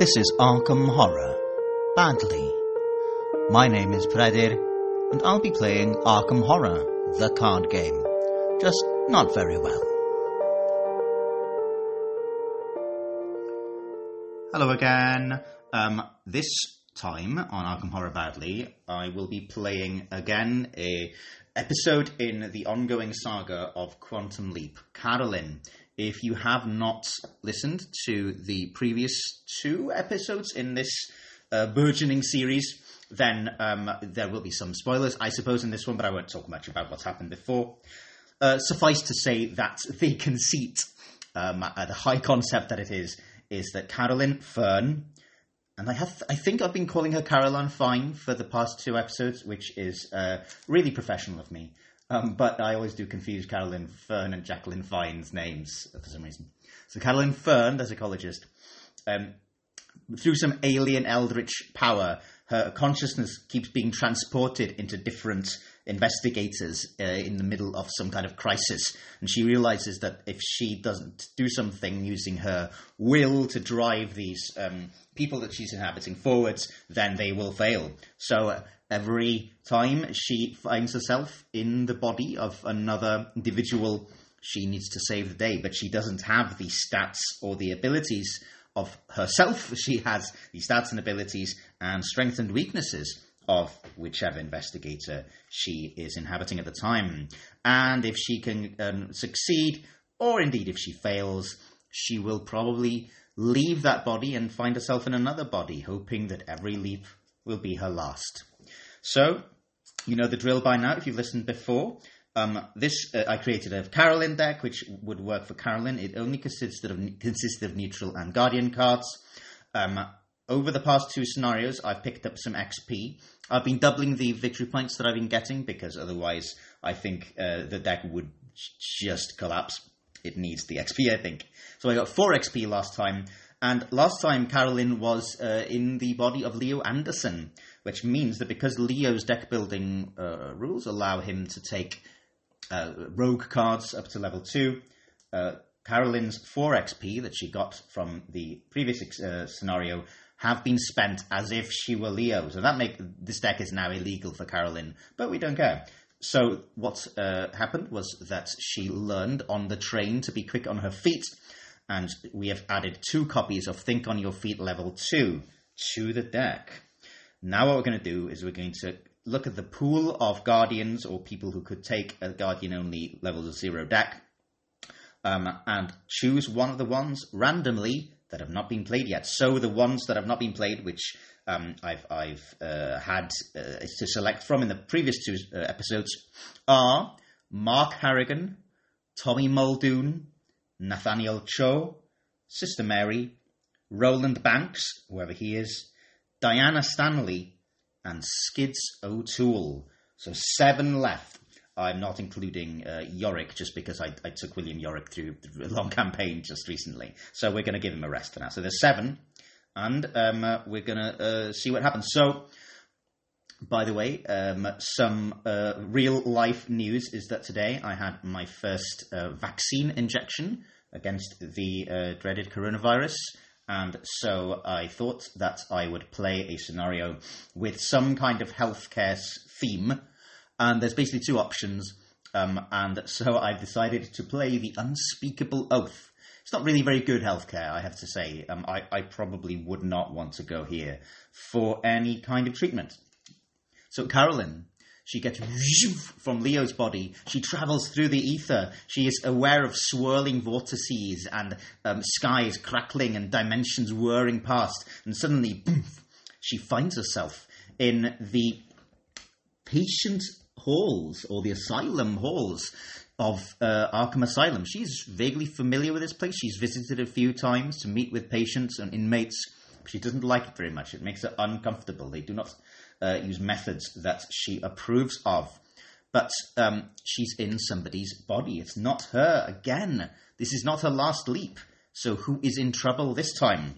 This is Arkham Horror. Badly. My name is Predir, and I'll be playing Arkham Horror, the card game. Just not very well. Hello again. Um, this time on Arkham Horror Badly, I will be playing again a episode in the ongoing saga of Quantum Leap. Carolyn, if you have not listened to the previous two episodes in this uh, burgeoning series, then um, there will be some spoilers, I suppose, in this one, but I won't talk much about what's happened before. Uh, suffice to say that the conceit, um, uh, the high concept that it is, is that Carolyn Fern, and I have, I think I've been calling her Caroline Fine for the past two episodes, which is uh, really professional of me. Um, but I always do confuse Carolyn Fern and Jacqueline Fine's names for some reason. So Carolyn Fern, the psychologist, um, through some alien eldritch power, her consciousness keeps being transported into different investigators uh, in the middle of some kind of crisis. And she realizes that if she doesn't do something using her will to drive these um, people that she's inhabiting forwards, then they will fail. So every time she finds herself in the body of another individual, she needs to save the day, but she doesn't have the stats or the abilities of herself. She has the stats and abilities and strengths and weaknesses of whichever investigator she is inhabiting at the time. And if she can um, succeed, or indeed if she fails, she will probably leave that body and find herself in another body, hoping that every leap will be her last. So, you know the drill by now if you've listened before. Um, this uh, I created a Carolyn deck, which would work for Carolyn. It only consisted of consisted of neutral and guardian cards. Um, over the past two scenarios, I've picked up some XP. I've been doubling the victory points that I've been getting because otherwise, I think uh, the deck would just collapse. It needs the XP, I think. So I got four XP last time, and last time Carolyn was uh, in the body of Leo Anderson, which means that because Leo's deck building uh, rules allow him to take uh, rogue cards up to level 2. Uh, Carolyn's 4 XP that she got from the previous uh, scenario have been spent as if she were Leo. So that make this deck is now illegal for Carolyn, but we don't care. So what uh, happened was that she learned on the train to be quick on her feet, and we have added two copies of Think on Your Feet level 2 to the deck. Now what we're going to do is we're going to look at the pool of guardians or people who could take a guardian only level zero deck um, and choose one of the ones randomly that have not been played yet. So the ones that have not been played, which um, I've, I've uh, had uh, to select from in the previous two uh, episodes, are Mark Harrigan, Tommy Muldoon, Nathaniel Cho, Sister Mary, Roland Banks, whoever he is, Diana Stanley, and Skids O'Toole. So seven left. I'm not including uh, Yorick just because I, I, took William Yorick through a long campaign just recently. So we're going to give him a rest for now. So there's seven, and um, we're going to uh, see what happens. So, by the way, um, some uh, real life news is that today I had my first uh, vaccine injection against the uh, dreaded coronavirus. And so I thought that I would play a scenario with some kind of healthcare theme. And there's basically two options. Um, and so I've decided to play the Unspeakable Oath. It's not really very good healthcare, I have to say. Um, I, I probably would not want to go here for any kind of treatment. So, Carolyn, she gets from Leo's body. She travels through the ether. She is aware of swirling vortices and um, skies crackling and dimensions whirring past. And suddenly, boom, she finds herself in the patient halls or the asylum halls of uh, Arkham Asylum. She's vaguely familiar with this place. She's visited a few times to meet with patients and inmates. She doesn't like it very much. It makes her uncomfortable. They do not uh, use methods that she approves of. But um, she's in somebody's body. It's not her again. This is not her last leap. So who is in trouble this time?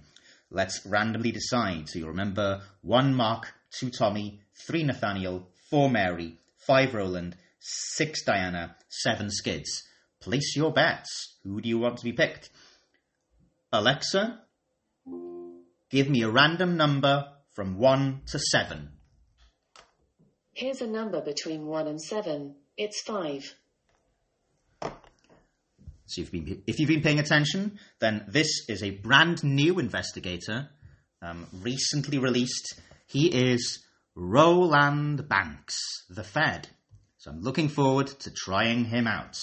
Let's randomly decide. So you remember one Mark, two Tommy, three Nathaniel, four Mary, five Roland, six Diana, seven Skids. Place your bets. Who do you want to be picked? Alexa, give me a random number from 1 to 7. Here's a number between 1 and 7. It's 5. So you've been, if you've been paying attention, then this is a brand new investigator, um, recently released. He is Roland Banks, the Fed. So I'm looking forward to trying him out.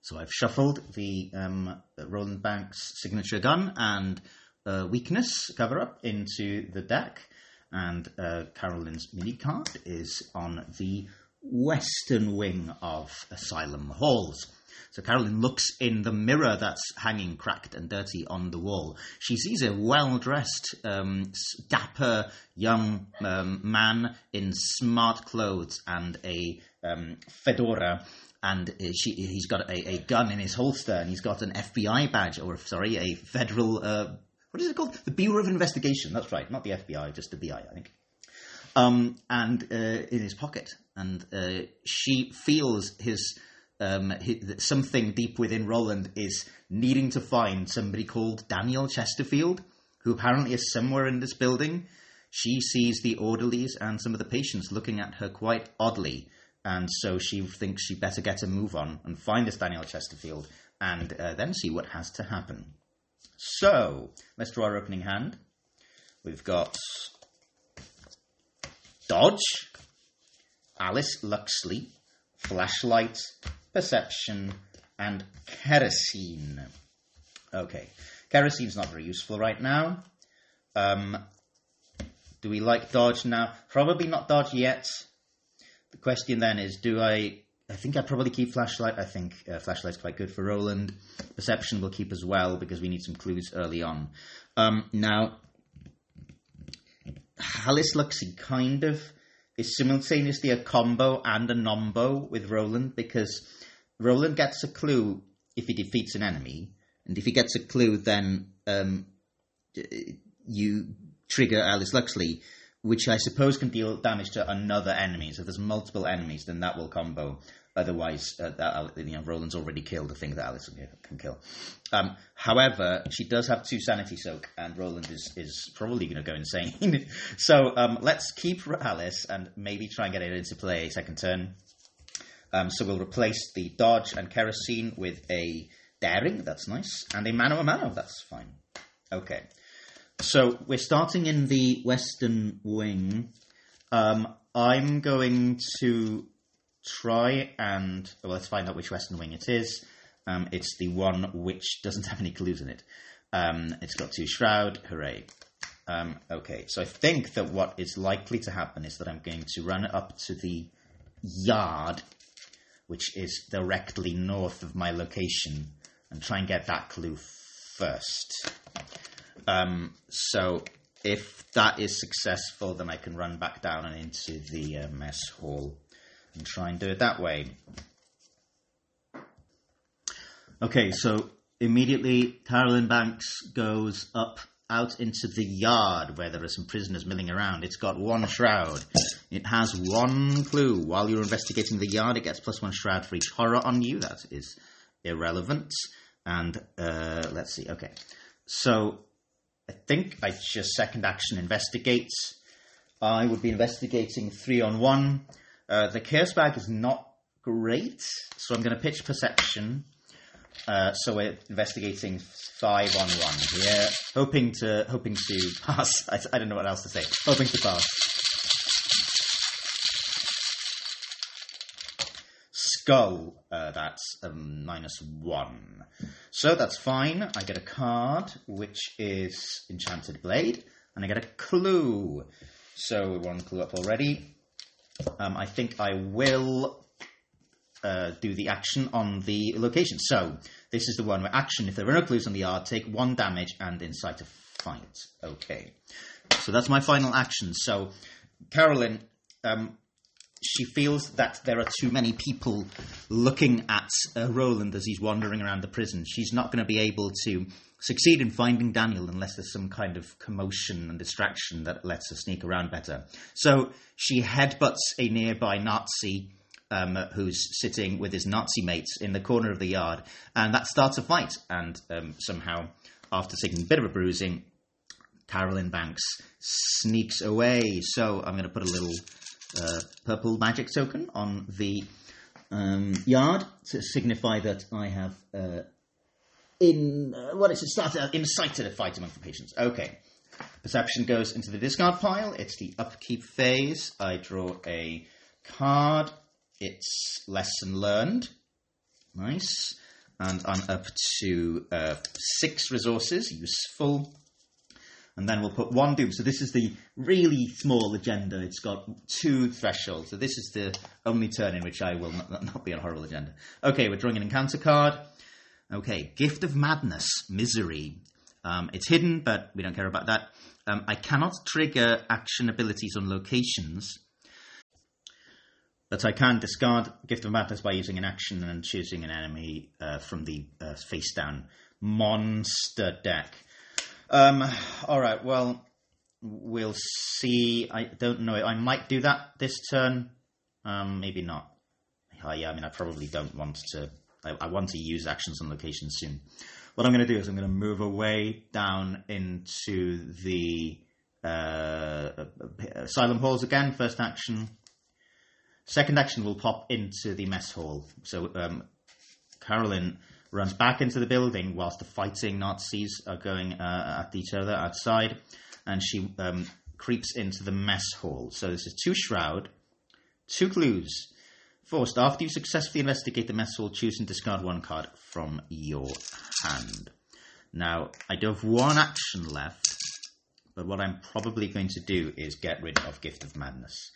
So I've shuffled the um, Roland Banks signature gun and uh, weakness cover up into the deck, and uh, Carolyn's mini card is on the western wing of Asylum Halls. So Carolyn looks in the mirror that's hanging cracked and dirty on the wall. She sees a well dressed, um, dapper young um, man in smart clothes and a um, fedora. And uh, she, he's got a, a, gun in his holster and he's got an FBI badge, or sorry, a federal, uh, what is it called? The Bureau of Investigation. That's right, not the FBI, just the BI, I think. Um, and uh, in his pocket. And uh, she feels his um, something deep within Roland is needing to find somebody called Daniel Chesterfield, who apparently is somewhere in this building. She sees the orderlies and some of the patients looking at her quite oddly, and so she thinks she better get a move on and find this Daniel Chesterfield and uh, then see what has to happen. So, let's draw our opening hand. We've got Dodge, Alice Luxley, Flashlight, perception, and kerosene. Okay, kerosene's not very useful right now. Um, do we like dodge now? Probably not dodge yet. The question then is, do I? I think I'd probably keep flashlight. I think uh, flashlight's quite good for Roland. Perception will keep as well because we need some clues early on. Um, now, Alice Luxley kind of is simultaneously a combo and a nombo with Roland because Roland gets a clue if he defeats an enemy, and if he gets a clue, then um, you trigger Alice Luxley, which I suppose can deal damage to another enemy. So if there's multiple enemies, then that will combo. Otherwise, uh, that, you know, Roland's already killed a thing that Alice can kill. Um, however, she does have two sanity soak, and Roland is, is probably going to go insane. so um, let's keep Alice and maybe try and get it into play second turn. Um, so we'll replace the dodge and kerosene with a daring, that's nice, and a mano a mano, that's fine. Okay. So we're starting in the western wing. Um, I'm going to try and well, let's find out which western wing it is. Um, it's the one which doesn't have any clues in it. Um, it's got two shroud. Hooray! Um, okay, so I think that what is likely to happen is that I'm going to run up to the yard which is directly north of my location, and try and get that clue first. Um, so if that is successful, then I can run back down and into the uh, mess hall and try and do it that way. Okay, so immediately Carolyn Banks goes up out into the yard where there are some prisoners milling around. It's got one shroud. It has one clue. While you're investigating the yard, it gets plus one shroud for each horror on you. That is irrelevant. And uh, let's see. Okay. So I think I just second action investigate. I would be investigating three on one. Uh, the chaos bag is not great, so I'm going to pitch perception. Uh, so we're investigating five on one here, hoping to hoping to pass. I, I don't know what else to say. Hoping to pass. Skull. Uh, that's um, minus one. So that's fine. I get a card, which is Enchanted Blade, and I get a clue. So we're one clue up already. Um, I think I will uh, do the action on the location. So this is the one where action, if there are no clues on the yard, take one damage and incite a fight. Okay. So that's my final action. So Carolyn, um, she feels that there are too many people looking at uh, Roland as he's wandering around the prison. She's not going to be able to succeed in finding Daniel unless there's some kind of commotion and distraction that lets her sneak around better. So she headbutts a nearby Nazi um, who's sitting with his Nazi mates in the corner of the yard, and that starts a fight. And um, somehow after taking a bit of a bruising, Carolyn Banks sneaks away. So I'm going to put a little uh, purple magic token on the um, yard to signify that I have uh, in uh, what is it started uh, incited a fight among the patients. Okay. Perception goes into the discard pile. It's the upkeep phase. I draw a card. It's lesson learned. Nice. And I'm up to uh, six resources, useful. And then we'll put one doom. So this is the really small agenda. It's got two thresholds. So this is the only turn in which I will not, not be on a horrible agenda. Okay, we're drawing an encounter card. Okay, Gift of Madness, Misery. Um, it's hidden, but we don't care about that. Um, I cannot trigger action abilities on locations, but I can discard Gift of Madness by using an action and choosing an enemy uh, from the uh, face down monster deck. Um, all right, well, we'll see. I don't know. I might do that this turn. Um, maybe not. Uh, yeah, I mean, I probably don't want to. I, I want to use actions on locations soon. What I'm going to do is I'm going to move away down into the uh, asylum halls again. First action. Second action will pop into the mess hall. So um, Carolyn runs back into the building whilst the fighting Nazis are going uh, at each other outside, and she um, creeps into the mess hall. So this is two shroud, two clues. First, after you successfully investigate the mess hall, choose and discard one card from your hand. Now, I do have one action left, but what I'm probably going to do is get rid of Gift of Madness.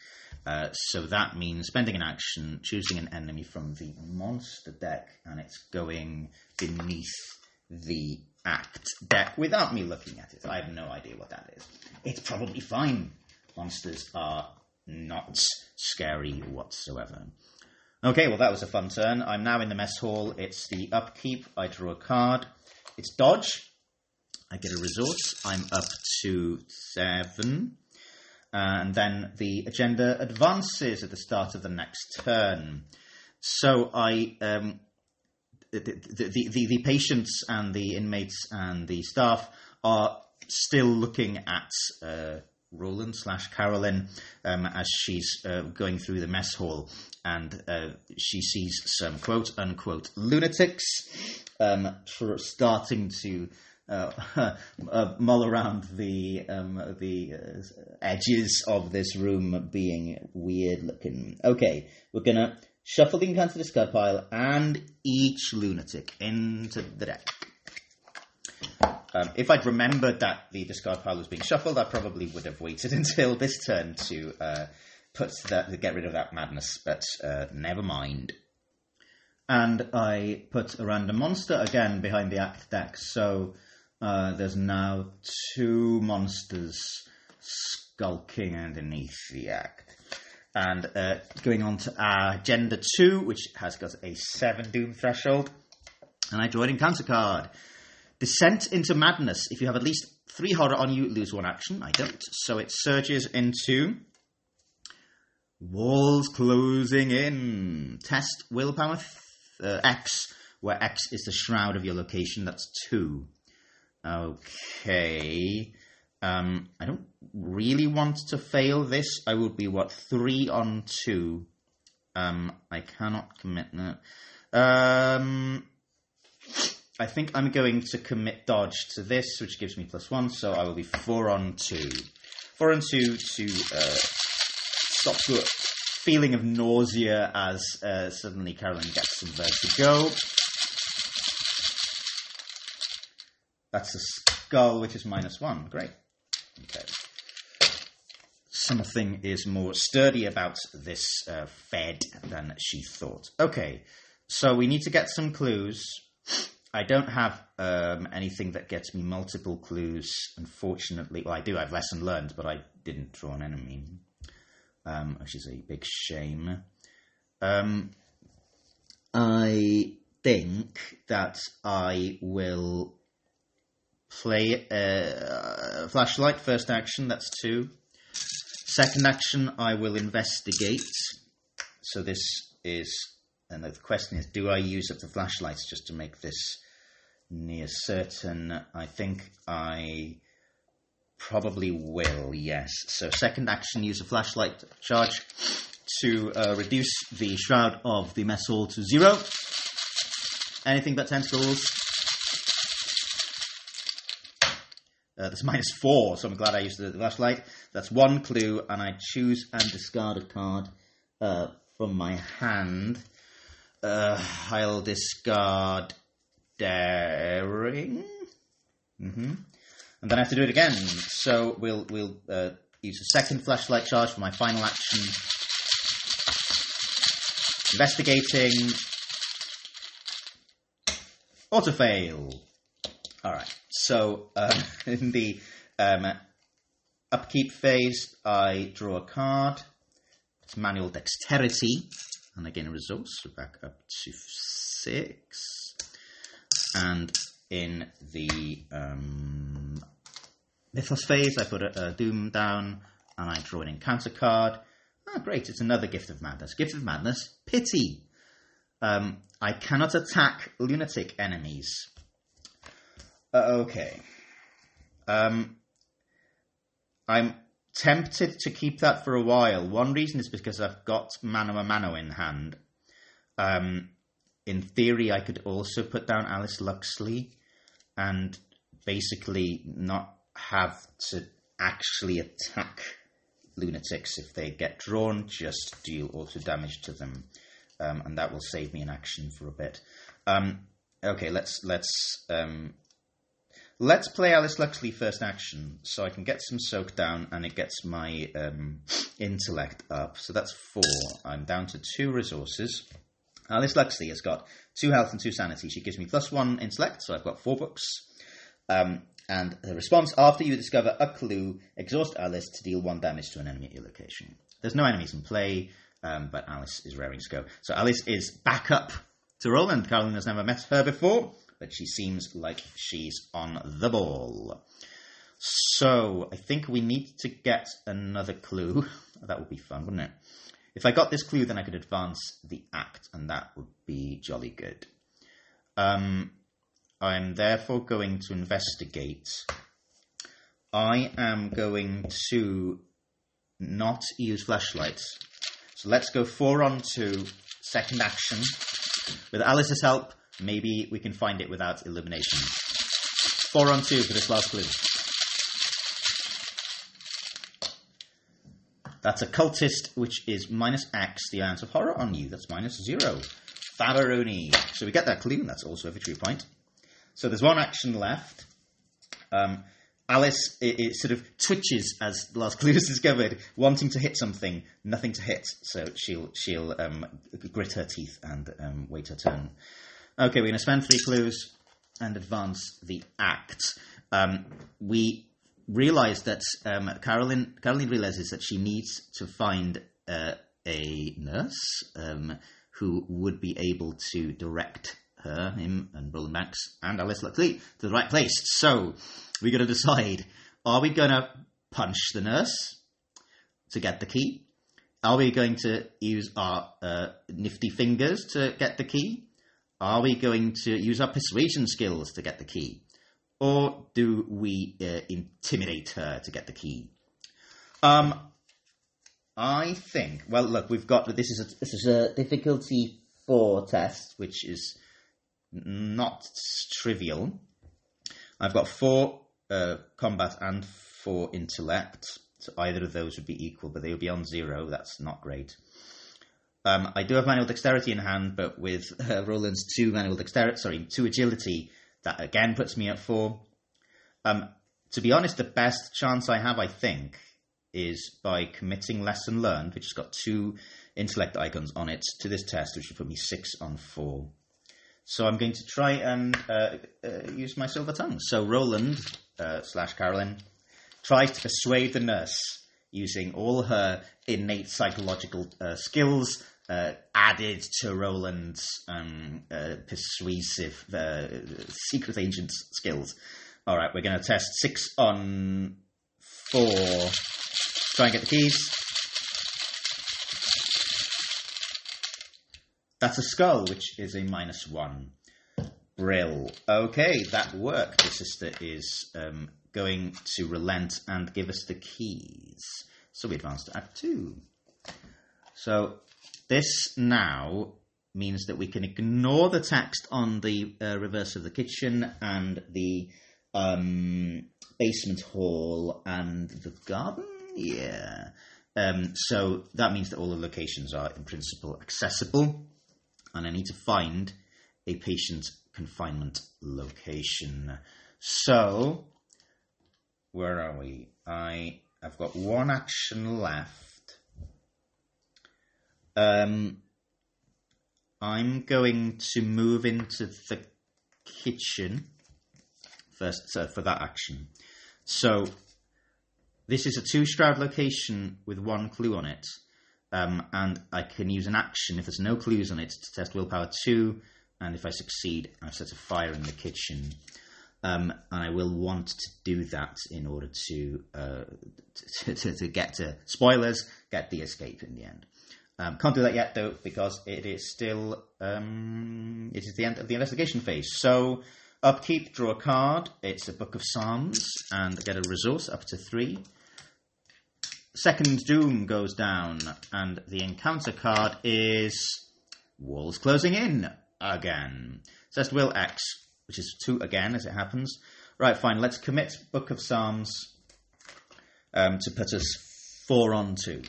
Uh, so that means spending an action, choosing an enemy from the monster deck, and it's going beneath the act deck without me looking at it. I have no idea what that is. It's probably fine. Monsters are not scary whatsoever. Okay, well, that was a fun turn. I'm now in the mess hall. It's the upkeep. I draw a card. It's dodge. I get a resource. I'm up to seven. Uh, and then the agenda advances at the start of the next turn. So I. Um, the, the, the, the patients and the inmates and the staff are still looking at uh, Roland slash Carolyn um, as she's uh, going through the mess hall, and uh, she sees some quote unquote lunatics um, starting to. Uh, uh, mull around the um, the uh, edges of this room being weird looking. Okay, we're gonna shuffle the encounter discard pile and each lunatic into the deck. Um, if I'd remembered that the discard pile was being shuffled, I probably would have waited until this turn to uh, put that to get rid of that madness. But uh, never mind. And I put a random monster again behind the act deck, so uh, there's now two monsters skulking underneath the act. And uh, going on to our agenda two, which has got a seven doom threshold, and I draw an encounter card. Descent into Madness. If you have at least three horror on you, lose one action. I don't. So it surges into Walls Closing In. Test Willpower uh, X, where X is the shroud of your location. That's two. Okay. Um, I don't really want to fail this. I would be, what, three on two. Um, I cannot commit that. Um, I think I'm going to commit dodge to this, which gives me plus one, so I will be four on two. Four on two to uh, stop the feeling of nausea as uh, suddenly Carolyn gets some vertigo. That's a skull, which is minus one. Great. Okay. Something is more sturdy about this uh, Fed than she thought. Okay, so we need to get some clues. I don't have um, anything that gets me multiple clues, unfortunately. Well, I do. I have lesson learned, but I didn't draw an enemy, um, which is a big shame. Um, I think that I will play a flashlight. First action, that's two. Second action, I will investigate. So this is, and the question is, do I use up the flashlights just to make this near certain. I think I probably will, yes. So, second action, use a flashlight charge to uh, reduce the shroud of the mess hall to zero. Anything but tentacles. Uh, that's minus four, so I'm glad I used the flashlight. That's one clue, and I choose and discard a card uh, from my hand. Uh, I'll discard daring. hmm And then I have to do it again. So we'll we'll uh, use a second flashlight charge for my final action. Investigating. Auto fail. All right. So um, in the um, upkeep phase, I draw a card. It's manual dexterity, and again a resource. So back up to six. And in the um, mythos phase, I put a, a doom down, and I draw an encounter card. Ah, great! It's another gift of madness. Gift of madness. Pity. Um, I cannot attack lunatic enemies. Uh, okay. Um, I'm tempted to keep that for a while. One reason is because I've got Mano a Mano in hand. Um, in theory, I could also put down Alice Luxley and basically not have to actually attack lunatics if they get drawn, just deal auto damage to them. Um, and that will save me an action for a bit. Um, okay, let's let's um, let's play Alice Luxley first action, so I can get some soak down, and it gets my um, intellect up. So that's four. I'm down to two resources. Alice Luxley has got two health and two sanity. She gives me plus one intellect, so I've got four books. Um, and the response after you discover a clue, exhaust Alice to deal one damage to an enemy at your location. There's no enemies in play, um, but Alice is raring to go. So Alice is back up to Roland. Caroline has never met her before, but she seems like she's on the ball. So I think we need to get another clue. that would be fun, wouldn't it? If I got this clue, then I could advance the act, and that would be jolly good. Um, I'm therefore going to investigate. I am going to not use flashlights. So let's go four on two, second action. With Alice's help, maybe we can find it without illumination. Four on two for this last clue. That's a cultist, which is minus X, the amount of horror on you. That's minus zero. Fabaroni. So we get that clue, and that's also a victory point. So there's one action left. Um, Alice it, it, sort of twitches as the last clue is discovered, wanting to hit something, nothing to hit. So she'll she'll um, grit her teeth and um, wait her turn. Okay, we're going to spend three clues and advance the act. Um, we realise that um, Caroline Caroline realizes that she needs to find uh, a nurse um, who would be able to direct her, him, and Roland Banks and Alice Luxley to the right place. So we're going to decide: Are we going to punch the nurse to get the key? Are we going to use our uh, nifty fingers to get the key? Are we going to use our persuasion skills to get the key? Or do we uh, intimidate her to get the key? Um, I think. Well, look, we've got this is a, this is a difficulty four test, which is not trivial. I've got four uh, combat and four intellect, so either of those would be equal, but they would be on zero. That's not great. Um, I do have manual dexterity in hand, but with uh, Roland's two manual dexterity, sorry, two agility, that again puts me at four. Um, to be honest, the best chance I have, I think, is by committing lesson learned, which has got two intellect icons on it, to this test, which would put me six on four. So I'm going to try and uh, uh, use my silver tongue. So Roland uh, slash Carolyn tries to persuade the nurse using all her innate psychological uh, skills uh, added to Roland's um, uh, persuasive secret agent skills. All right, we're going to test six on four. Try and get the keys. That's a skull, which is a minus one. Brill. Okay, that worked. The sister is um, going to relent and give us the keys. So we advance to Act 2. So this now means that we can ignore the text on the uh, reverse of the kitchen and the um, basement hall and the garden. Yeah. Um, so that means that all the locations are in principle accessible, and I need to find a patient confinement location. So, where are we? I have got one action left. Um, I'm going to move into the kitchen first uh, for that action. So this is a two shroud location with one clue on it, um, and I can use an action if there's no clues on it to test willpower two, and if I succeed, I set a fire in the kitchen. Um, and I will want to do that in order to, uh, to, to, to get to spoilers, get the escape in the end. Um, can't do that yet though because it is still um, it is the end of the investigation phase. So upkeep, draw a card. It's a book of psalms and get a resource up to three. Second doom goes down and the encounter card is walls closing in again. Says will X, which is two again as it happens. Right, fine. Let's commit book of psalms um, to put us four on two.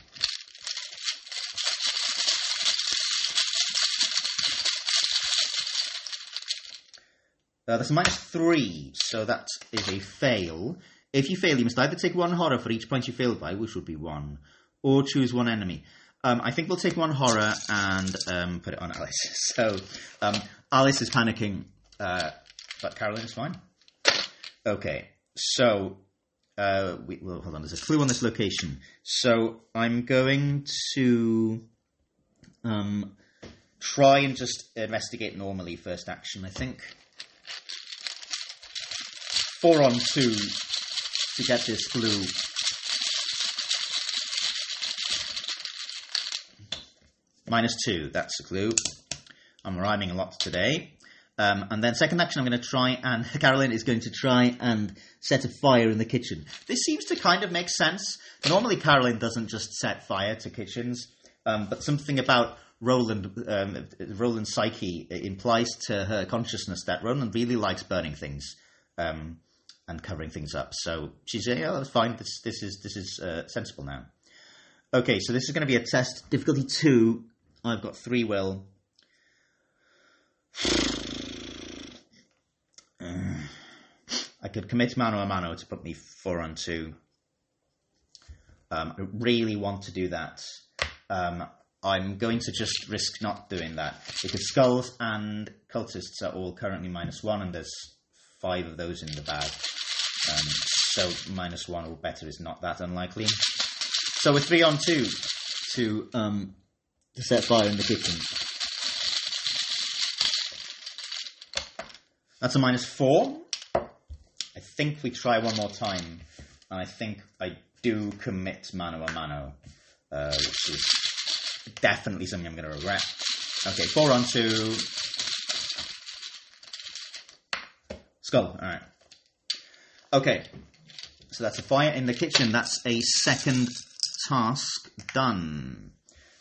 Uh, that's minus three, so that is a fail. If you fail, you must either take one horror for each point you failed by, which would be one, or choose one enemy. Um, I think we'll take one horror and um, put it on Alice. So um, Alice is panicking, uh, but Carolyn is fine. Okay, so uh, we, well, hold on. There's a clue on this location. So I'm going to um, try and just investigate normally first action. I think four on two to get this clue. Minus two, that's the clue. I'm rhyming a lot today. Um, and then second action, I'm going to try and Carolyn is going to try and set a fire in the kitchen. This seems to kind of make sense. Normally, Carolyn doesn't just set fire to kitchens, um, but something about Roland, um, Roland's psyche implies to her consciousness that Roland really likes burning things um, and covering things up. So she's saying, "Oh, that's fine. This this is this is uh, sensible now." Okay, so this is going to be a test difficulty two. I've got three will. I could commit mano a mano to put me four on two. Um, I really want to do that. Um, I'm going to just risk not doing that because skulls and cultists are all currently minus one, and there's five of those in the bag. Um, so minus one or better is not that unlikely. So we're three on two to um, to set fire in the kitchen. That's a minus four. I think we try one more time, and I think I do commit mano a mano, uh, which is definitely something I'm going to regret. Okay, four on two. Skull, alright. Okay, so that's a fire in the kitchen. That's a second task done.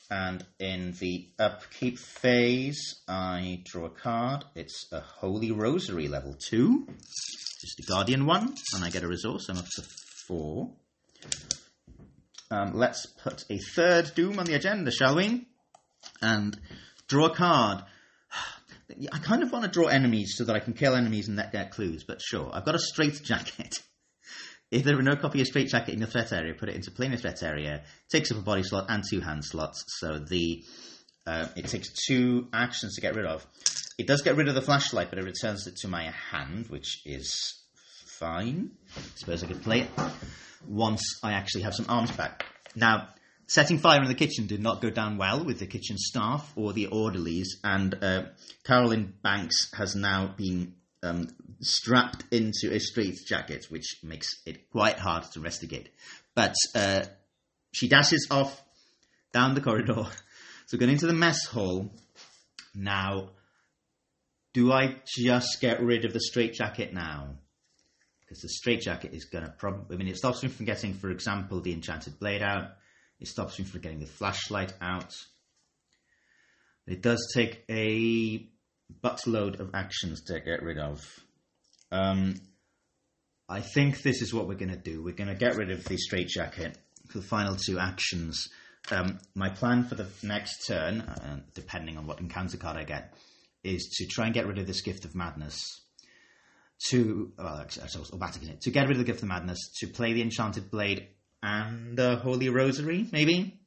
And in the upkeep phase, I draw a card. It's a Holy Rosary level 2. Just a Guardian one, and I get a resource. I'm up to 4. Um, let's put a third Doom on the agenda, shall we? And draw a card. I kind of want to draw enemies so that I can kill enemies and get clues, but sure. I've got a straight jacket. If there are no copy of Straight Jacket in the threat area, put it into planar threat area. takes up a body slot and two hand slots, so the uh, it takes two actions to get rid of. It does get rid of the flashlight, but it returns it to my hand, which is fine. I suppose I could play it once I actually have some arms back. Now, setting fire in the kitchen did not go down well with the kitchen staff or the orderlies, and uh, Carolyn Banks has now been um, strapped into a straitjacket, which makes it quite hard to investigate. But uh, she dashes off down the corridor. So going into the mess hall. Now, do I just get rid of the straitjacket now? Because the straitjacket is going to probably. I mean, it stops me from getting, for example, the enchanted blade out. It stops me from getting the flashlight out. It does take a buttload of actions to get rid of. Um, I think this is what we're going to do. We're going to get rid of the straitjacket for the final two actions. Um, my plan for the next turn, uh, depending on what encounter card I get, is to try and get rid of this gift of madness. To well, actually, I it. To get rid of the gift of madness, to play the enchanted blade and the holy rosary, maybe.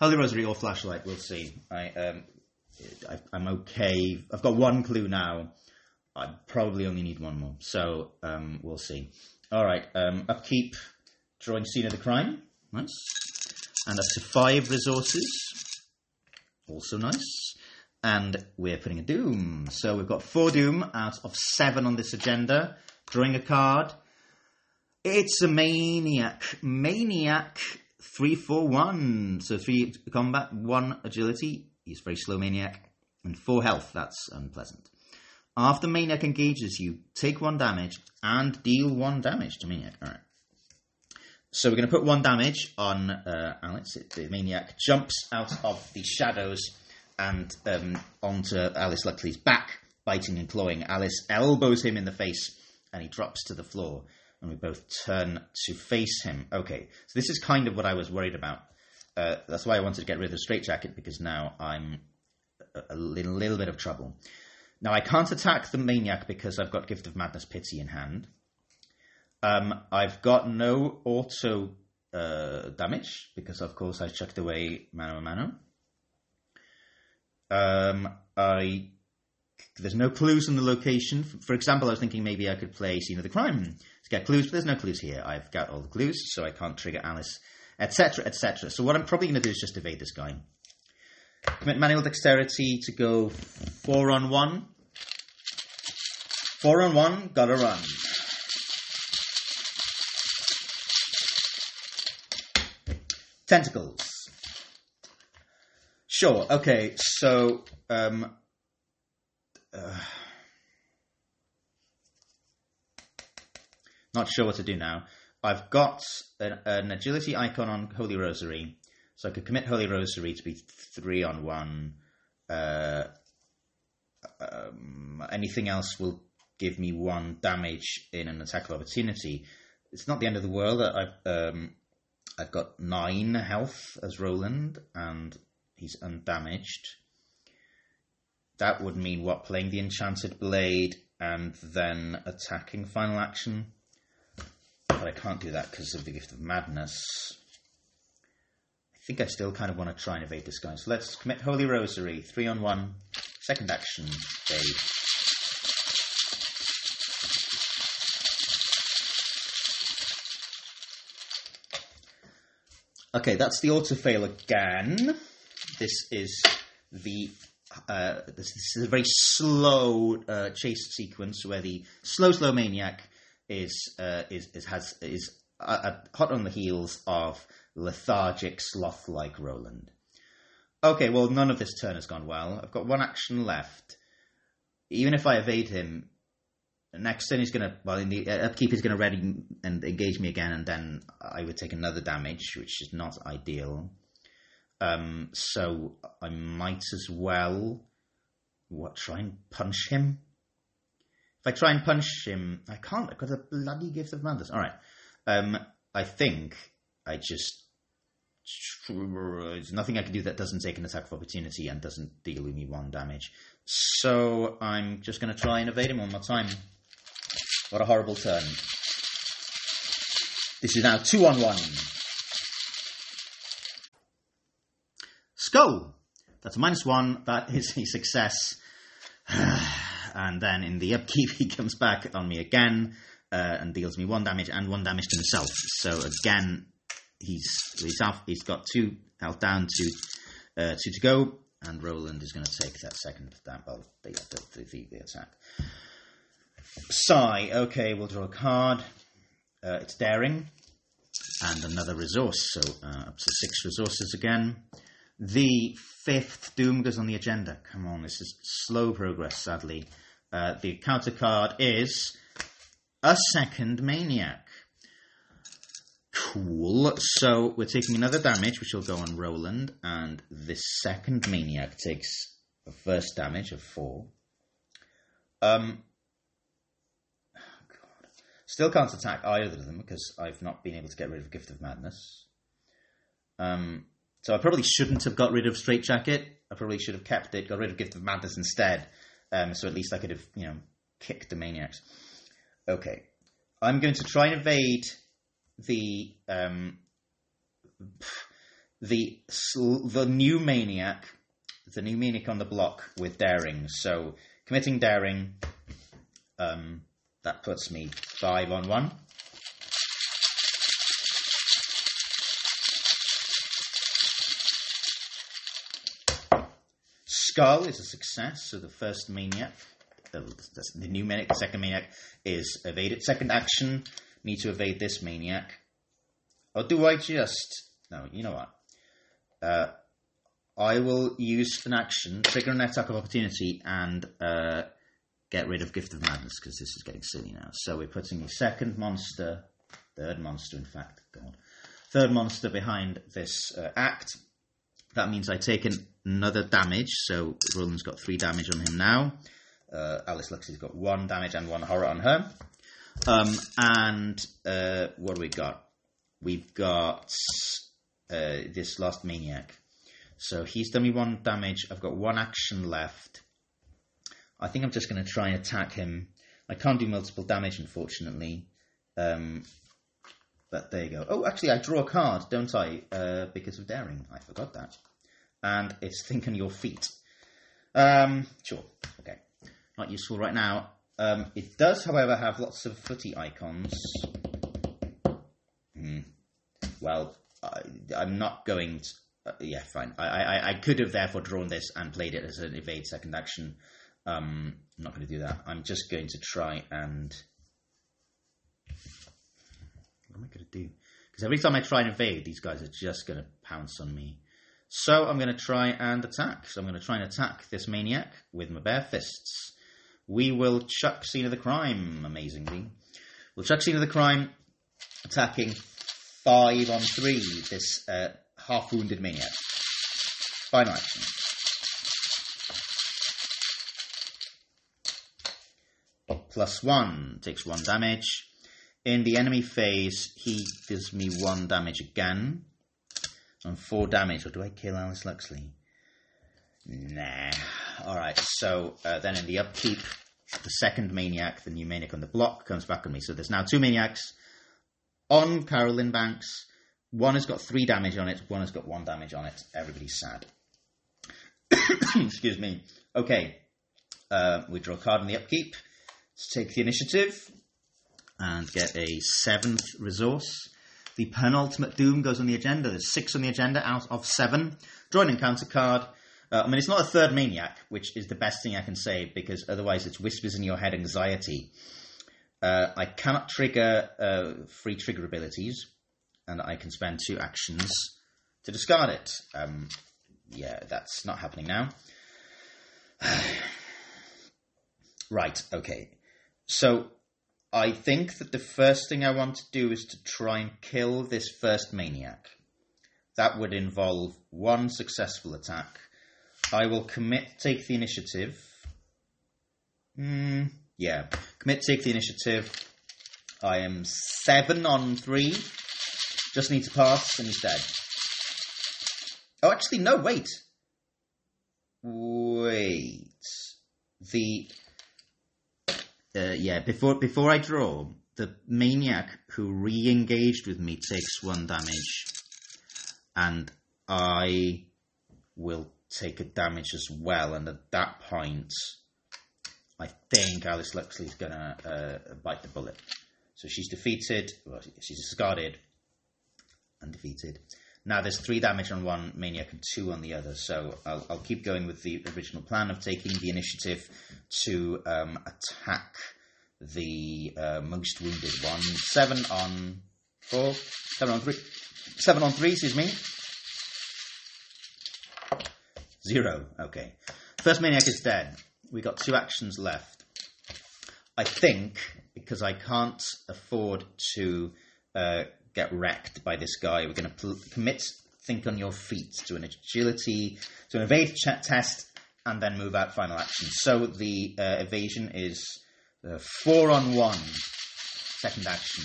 Holy rosary or flashlight, we'll see. I, um, I, I'm okay. I've got one clue now. I probably only need one more, so um, we'll see. All right, um, upkeep, drawing scene of the crime, nice, and up to five resources, also nice. And we're putting a doom, so we've got four doom out of seven on this agenda. Drawing a card. It's a maniac, maniac, three four one. So three combat, one agility. He's very slow maniac, and four health. That's unpleasant. After Maniac engages you, take one damage and deal one damage to Maniac. Alright. So we're going to put one damage on uh, Alice. The Maniac jumps out of the shadows and um, onto Alice Luxley's back, biting and clawing. Alice elbows him in the face and he drops to the floor. And we both turn to face him. Okay, so this is kind of what I was worried about. Uh, that's why I wanted to get rid of the straitjacket because now I'm a, a little, bit of trouble. Now, I can't attack the maniac because I've got Gift of Madness Pity in hand. Um, I've got no auto uh, damage because, of course, I chucked away Mano a Mano. Um, I there's no clues on the location. For example, I was thinking maybe I could play Scene of the Crime to get clues, but there's no clues here. I've got all the clues, so I can't trigger Alice, etc., etc. So what I'm probably going to do is just evade this guy. Commit manual dexterity to go four on one. Four on one, gotta run. Tentacles. Sure, okay, so, um, uh, not sure what to do now. I've got an, an agility icon on Holy Rosary, so I could commit Holy Rosary to be three on one. Uh, um, anything else will give me one damage in an attack of opportunity. It's not the end of the world. I've um, I've got nine health as Roland, and he's undamaged. That would mean what? Playing the enchanted blade and then attacking final action. But I can't do that because of the gift of madness. I think I still kind of want to try and evade this guy. So let's commit Holy Rosary, three on one, second action, evade. Okay, that's the auto fail again. This is the uh, this, this, is a very slow uh, chase sequence where the slow slow maniac is uh, is, is has is uh, hot on the heels of lethargic sloth like Roland. Okay, well none of this turn has gone well. I've got one action left. Even if I evade him, next turn he's to well in the uh, upkeep he's to ready and engage me again and then i would take another damage which is not ideal um, so i might as well what try and punch him if i try and punch him i can't i've got a bloody gift of madness all right um, i think i just there's nothing I can do that doesn't take an attack of opportunity and doesn't deal me one damage. So I'm just going to try and evade him one more time. What a horrible turn. This is now two on one. Skull. That's a minus one. That is a success. and then in the upkeep, he comes back on me again uh, and deals me one damage and one damage to himself. So again, he's he's. He's got two health down to uh, two to go, and Roland is going to take that second down. Well, the, the, the, the attack. Sigh. Okay, we'll draw a card. Uh, it's daring. And another resource, so uh, up to six resources again. The fifth Doom goes on the agenda. Come on, this is slow progress, sadly. Uh, the counter card is a second Maniac. Cool. So we're taking another damage, which will go on Roland, and this second Maniac takes the first damage of four. Um, God. Still can't attack either of them because I've not been able to get rid of Gift of Madness. Um, so I probably shouldn't have got rid of Straitjacket. I probably should have kept it, got rid of Gift of Madness instead. Um, so at least I could have, you know, kicked the maniacs. Okay, I'm going to try and evade the um, the the new maniac, the new maniac on the block with daring. So committing daring, um, that puts me five on one. Skull is a success, so the first maniac, uh, the new maniac, the second maniac is evaded. Second action, need to evade this maniac. Or do I just. No, you know what? Uh, I will use an action, trigger an attack of opportunity, and uh, get rid of Gift of Madness because this is getting silly now. So we're putting the second monster, third monster, in fact, God, third monster behind this uh, act. That means I take an, another damage. So Roland's got three damage on him now. Uh, Alice Luxley's got one damage and one horror on her. Um, and uh, what do we got? We've got uh, this last maniac. So he's done me one damage. I've got one action left. I think I'm just going to try and attack him. I can't do multiple damage, unfortunately. Um, but there you go. Oh, actually, I draw a card, don't I? Uh, because of daring. I forgot that. And it's think on your feet. Um, sure. Okay. Not useful right now. Um, it does, however, have lots of footy icons. Hmm. Well, I, I'm not going to. Uh, yeah, fine. I, I, I could have therefore drawn this and played it as an evade second action. Um, I'm not going to do that. I'm just going to try and. What am I going to do? Because every time I try and evade, these guys are just going to pounce on me. So I'm going to try and attack. So I'm going to try and attack this maniac with my bare fists. We will chuck scene of the crime, amazingly. We'll chuck scene of the crime, attacking five on three, this uh, half wounded maniac. Final action. Plus one takes one damage. In the enemy phase, he gives me one damage again. And four damage. Or do I kill Alice Luxley? Nah. Alright, so uh, then in the upkeep, the second maniac, the new maniac on the block, comes back on me. So there's now two maniacs on Carolyn Banks. One has got three damage on it, one has got one damage on it. Everybody's sad. Excuse me. Okay. Uh, we draw a card in the upkeep. Let's take the initiative and get a seventh resource. The penultimate doom goes on the agenda. There's six on the agenda out of seven. Draw an encounter card. Uh, I mean, it's not a third maniac, which is the best thing I can say because otherwise it's whispers in your head anxiety. Uh, I cannot trigger uh, free trigger abilities, and I can spend two actions to discard it. Um, yeah, that's not happening now. right, okay. So I think that the first thing I want to do is to try and kill this first maniac. That would involve one successful attack. I will commit, take the initiative. Hmm, yeah, commit, take the initiative. I am seven on three. Just need to pass, and he's dead. Oh, actually, no, wait. Wait. The uh, yeah, before before I draw, the maniac who re-engaged with me takes one damage, and I will take a damage as well. And at that point, I think Alice Luxley's gonna uh, bite the bullet. So she's defeated. Well, she's discarded and defeated. Now there's three damage on one maniac and two on the other. So I'll, I'll keep going with the original plan of taking the initiative to um, attack the uh, most wounded one. Seven on four, seven on three, seven on three. Excuse me. Zero. Okay. First maniac is dead. We got two actions left. I think because I can't afford to uh, get wrecked by this guy, we're going to pl- commit think on your feet to an agility, to an evade ch- test, and then move out final action. So the uh, evasion is uh, four on one, second action.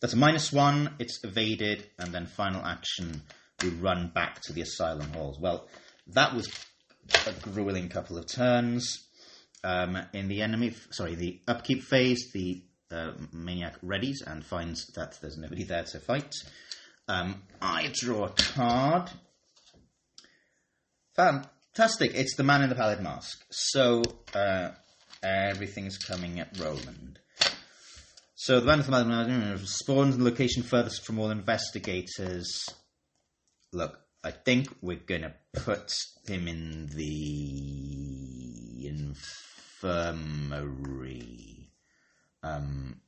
That's a minus one, it's evaded, and then final action, we run back to the asylum halls. Well, that was a grueling couple of turns. Um, in the enemy, sorry, the upkeep phase, the uh, maniac readies and finds that there's nobody there to fight. Um, I draw a card. Fantastic! It's the man in the pallid mask. So uh, everything's coming at Roland. So the man in the pallid mask spawns in the location furthest from all investigators. Look, I think we're gonna put him in the infirmary. Um,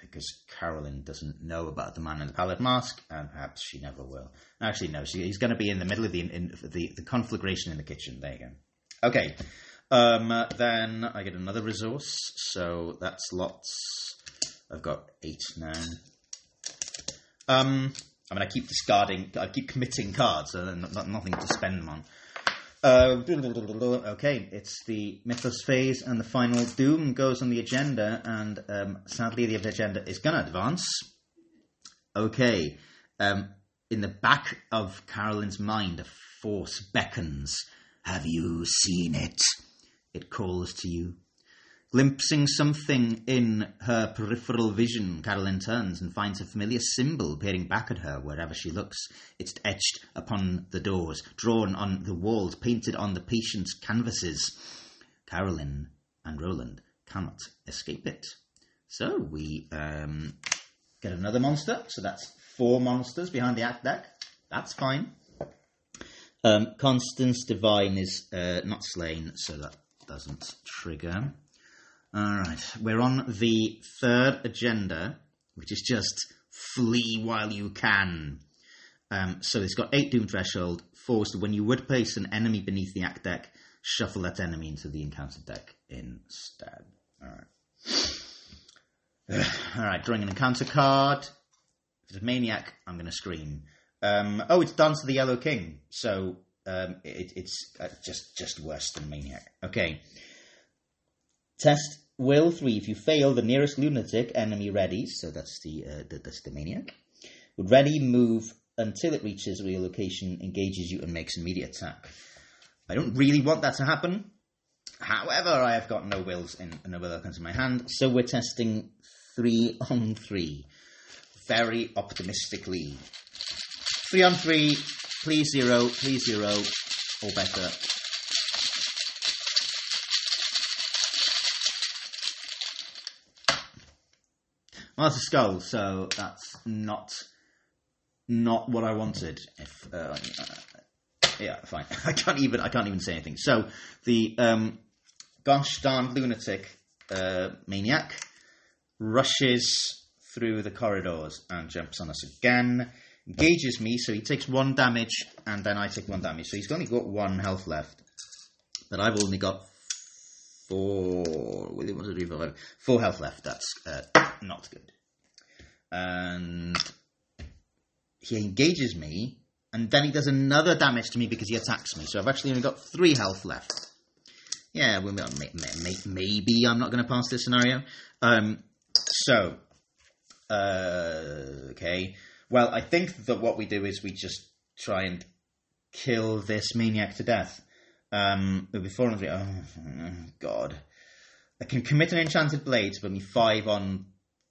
because Carolyn doesn't know about the man in the pallid mask, and perhaps she never will. Actually, no, she, he's going to be in the middle of the, in, the the conflagration in the kitchen. There you go. Okay, um, then I get another resource, so that's lots. I've got eight now. Um, I mean, I keep discarding, I keep committing cards, so not, not, nothing to spend them on. Uh, okay, it's the Mythos phase, and the final Doom goes on the agenda, and um, sadly, the agenda is going to advance. Okay, um, in the back of Carolyn's mind, a force beckons. Have you seen it? It calls to you. Glimpsing something in her peripheral vision, Carolyn turns and finds a familiar symbol peering back at her wherever she looks. It's etched upon the doors, drawn on the walls, painted on the patient's canvases. Carolyn and Roland cannot escape it. So we um, get another monster. So that's four monsters behind the act deck. That's fine. Um, Constance Divine is uh, not slain, so that doesn't trigger. All right, we're on the third agenda, which is just flee while you can. Um, so it's got eight doom threshold. So when you would place an enemy beneath the act deck, shuffle that enemy into the encounter deck instead. All right. All right, drawing an encounter card. If it's a maniac, I'm going to scream. Um, oh, it's Dance of the Yellow King. So um, it, it's uh, just just worse than maniac. Okay. Test will three. If you fail, the nearest lunatic enemy readies. So that's the, uh, the that's the maniac. Would ready move until it reaches your location, engages you, and makes immediate attack. I don't really want that to happen. However, I have got no wills in no will in my hand, so we're testing three on three. Very optimistically. Three on three, please zero, please zero, or better. Well, that's a skull, so that's not not what I wanted. If uh, uh, yeah, fine. I can't even I can't even say anything. So the um, gosh darn lunatic uh, maniac rushes through the corridors and jumps on us again. Engages me, so he takes one damage, and then I take one damage. So he's only got one health left, but I've only got four. Four health left. That's uh, not good. And he engages me, and then he does another damage to me because he attacks me. So I've actually only got three health left. Yeah, maybe I'm not going to pass this scenario. Um, so, uh, okay. Well, I think that what we do is we just try and kill this maniac to death. Um, before and three. Oh, God. I can commit an enchanted blade to put me five on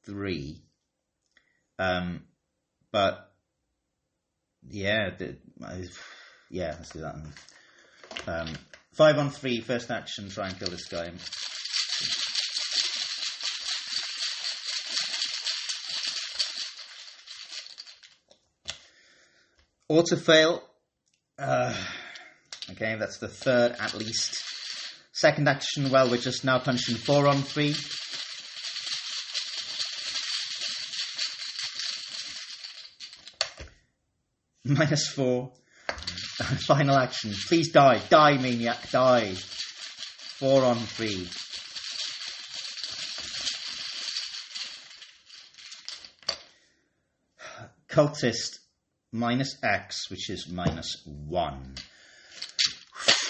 three. Um, but yeah, the, yeah, let's do that. Um, five on three, first action, try and kill this guy. Auto fail. Uh, okay, that's the third at least. Second action, well, we're just now punching four on three. minus four. Final action. Please die. Die, maniac. Die. Four on three. Cultist minus X, which is minus one.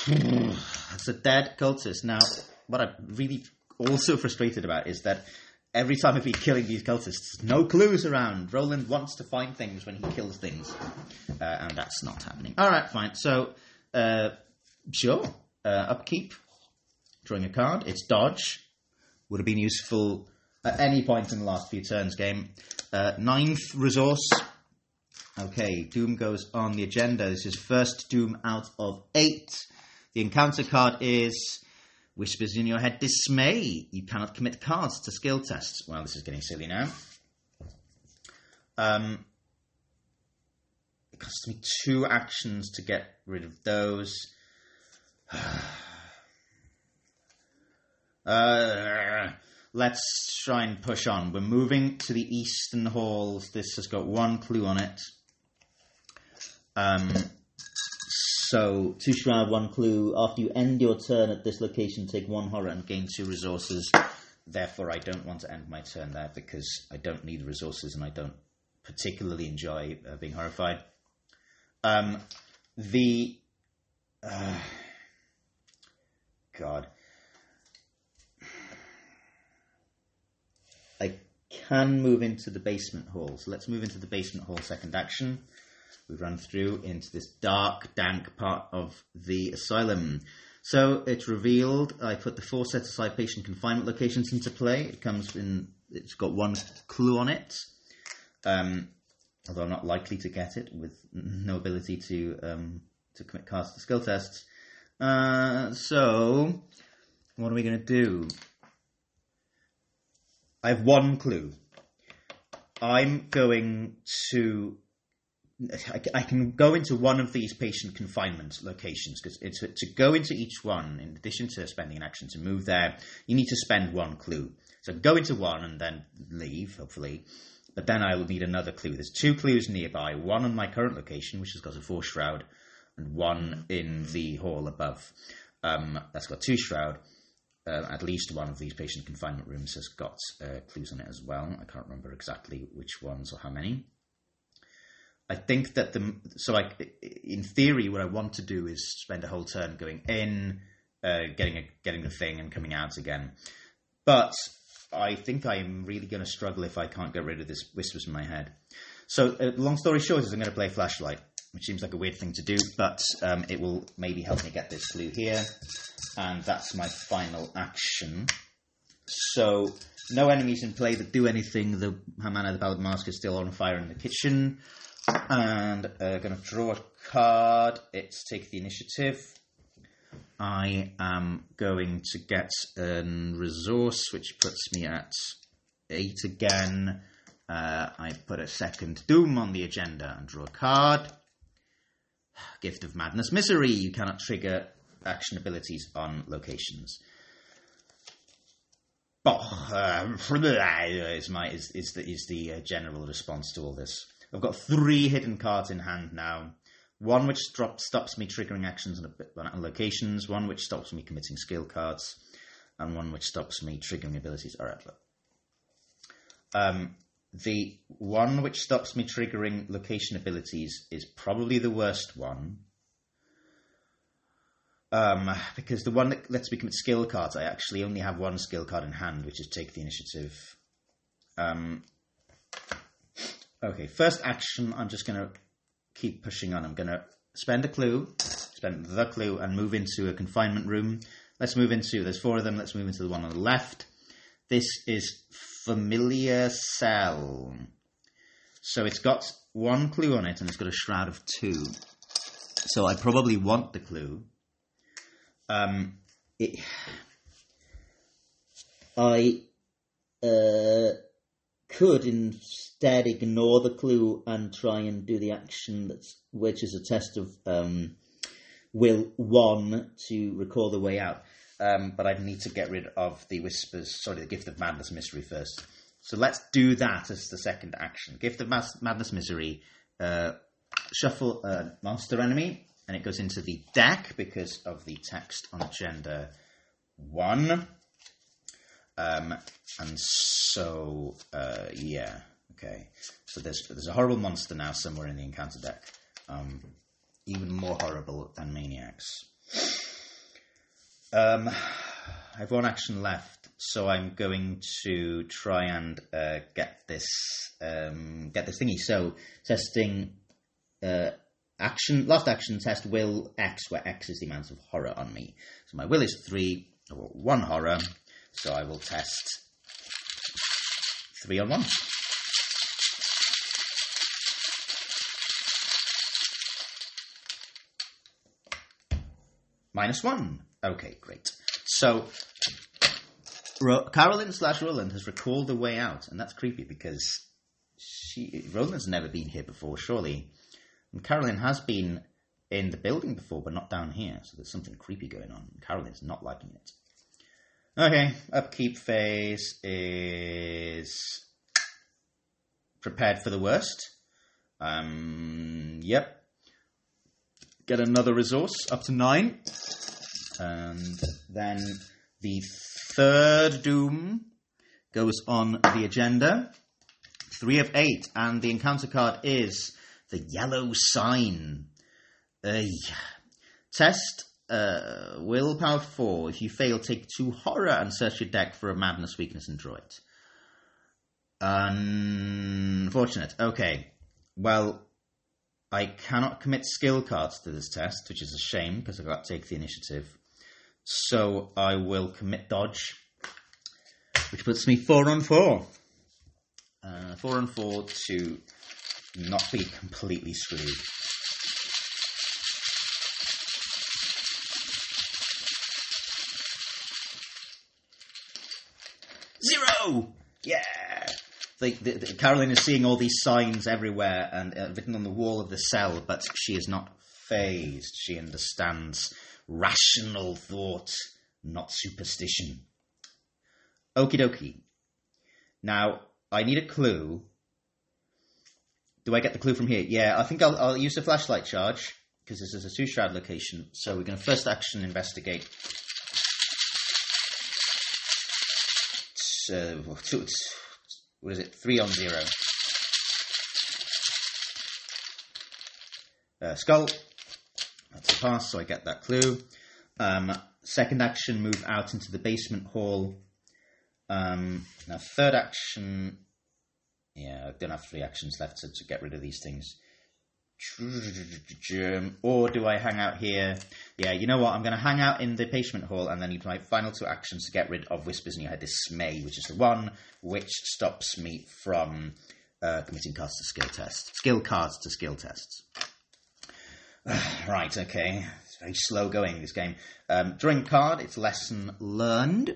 That's a dead cultist. Now, what I'm really also frustrated about is that every time I've been killing these cultists, no clues around. Roland wants to find things when he kills things, uh, and that's not happening. All right, fine. So, uh, sure, uh, upkeep, drawing a card. It's dodge. Would have been useful at any point in the last few turns game. Uh, ninth resource. Okay, Doom goes on the agenda. This is first Doom out of eight. The encounter card is Whispers in your head dismay. You cannot commit cards to skill tests. Well, this is getting silly now. Um, it costs me two actions to get rid of those. uh, let's try and push on. We're moving to the eastern halls. This has got one clue on it. Um, so, two shroud, one clue. After you end your turn at this location, take one horror and gain two resources. Therefore, I don't want to end my turn there because I don't need resources and I don't particularly enjoy uh, being horrified. Um, the. Uh, God. I can move into the basement hall. So let's move into the basement hall second action. We run through into this dark, dank part of the asylum. So it's revealed. I put the four set aside patient confinement locations into play. It comes in. It's got one clue on it. Um, although I'm not likely to get it with no ability to um, to commit cards to skill tests. Uh, so, what are we going to do? I have one clue. I'm going to. I, can go into one of these patient confinement locations because to go into each one, in addition to spending an action to move there, you need to spend one clue. So go into one and then leave, hopefully. But then I will need another clue. There's two clues nearby. One on my current location, which has got a four shroud, and one in the hall above. Um, that's got two shroud. Uh, at least one of these patient confinement rooms has got uh, clues on it as well. I can't remember exactly which ones or how many. I think that the so in theory, what I want to do is spend a whole turn going in, uh, getting a, getting the thing, and coming out again. But I think I'm really going to struggle if I can't get rid of this whispers in my head. So, uh, long story short, is I'm going to play flashlight, which seems like a weird thing to do, but um, it will maybe help me get this clue here, and that's my final action. So, no enemies in play that do anything. The Man in the Pallid Mask is still on fire in the kitchen, and uh, going to draw a card. It's take the initiative. I am going to get a resource which puts me at eight again. Uh, I put a second Doom on the agenda and draw a card. Gift of Madness Misery. You cannot trigger action abilities on locations. Oh, uh, is my is, is the is the uh, general response to all this. I've got three hidden cards in hand now. One which stops me triggering actions on, on locations, one which stops me committing skill cards, and one which stops me triggering abilities. All right, look. Um, the one which stops me triggering location abilities is probably the worst one. Um, because the one that lets me commit skill cards, I actually only have one skill card in hand, which is take the initiative. Um, okay, first action, I'm just going to keep pushing on. I'm going to spend a clue, spend the clue, and move into a confinement room. Let's move into, there's four of them, let's move into the one on the left. This is Familiar Cell. So it's got one clue on it, and it's got a shroud of two. So I probably want the clue. Um, it, I uh, could instead ignore the clue and try and do the action that's which is a test of um, will one to recall the way out. Um, but I need to get rid of the whispers. Sorry, the gift of madness misery first. So let's do that as the second action. Gift of Mas- madness misery. Uh, shuffle a monster enemy, and it goes into the deck because of the text on agenda one. Um, and so, uh, yeah, okay. So there's there's a horrible monster now somewhere in the encounter deck, um, even more horrible than maniacs. Um, I have one action left, so I'm going to try and uh, get this um, get this thingy. So testing uh, action last action test will X, where X is the amount of horror on me. So my will is three, or one horror. So I will test three on one. Minus one. Okay, great. So Ro- Carolyn slash Roland has recalled a way out, and that's creepy because she Roland's never been here before, surely. And Carolyn has been in the building before, but not down here. So there's something creepy going on. Carolyn's not liking it. Okay, upkeep phase is prepared for the worst. Um, yep. Get another resource up to nine. And then the third doom goes on the agenda. Three of eight, and the encounter card is the yellow sign. Uh, test uh, willpower four. If you fail, take two horror and search your deck for a madness, weakness, and draw it. Unfortunate. Okay. Well, I cannot commit skill cards to this test, which is a shame because I've got to take the initiative. So I will commit dodge, which puts me four on four. Uh, four on four to not be completely screwed. Zero! Yeah! The, the, Caroline is seeing all these signs everywhere and uh, written on the wall of the cell, but she is not phased. She understands rational thought, not superstition. Okie dokie. Now, I need a clue. Do I get the clue from here? Yeah, I think I'll, I'll use the flashlight charge because this is a two shroud location. So we're going to first action investigate. So, two, what is it? Three on zero. Uh, skull. That's a pass, so I get that clue. Um, second action, move out into the basement hall. Um, now, third action. Yeah, I don't have three actions left to, to get rid of these things. Or do I hang out here? Yeah, you know what? I'm going to hang out in the basement hall and then use my final two actions to get rid of Whispers in Your Head Dismay, which is the one which stops me from uh, committing cards to skill tests. Skill cards to skill tests. right, okay. It's very slow going, this game. Um, drawing card, it's lesson learned.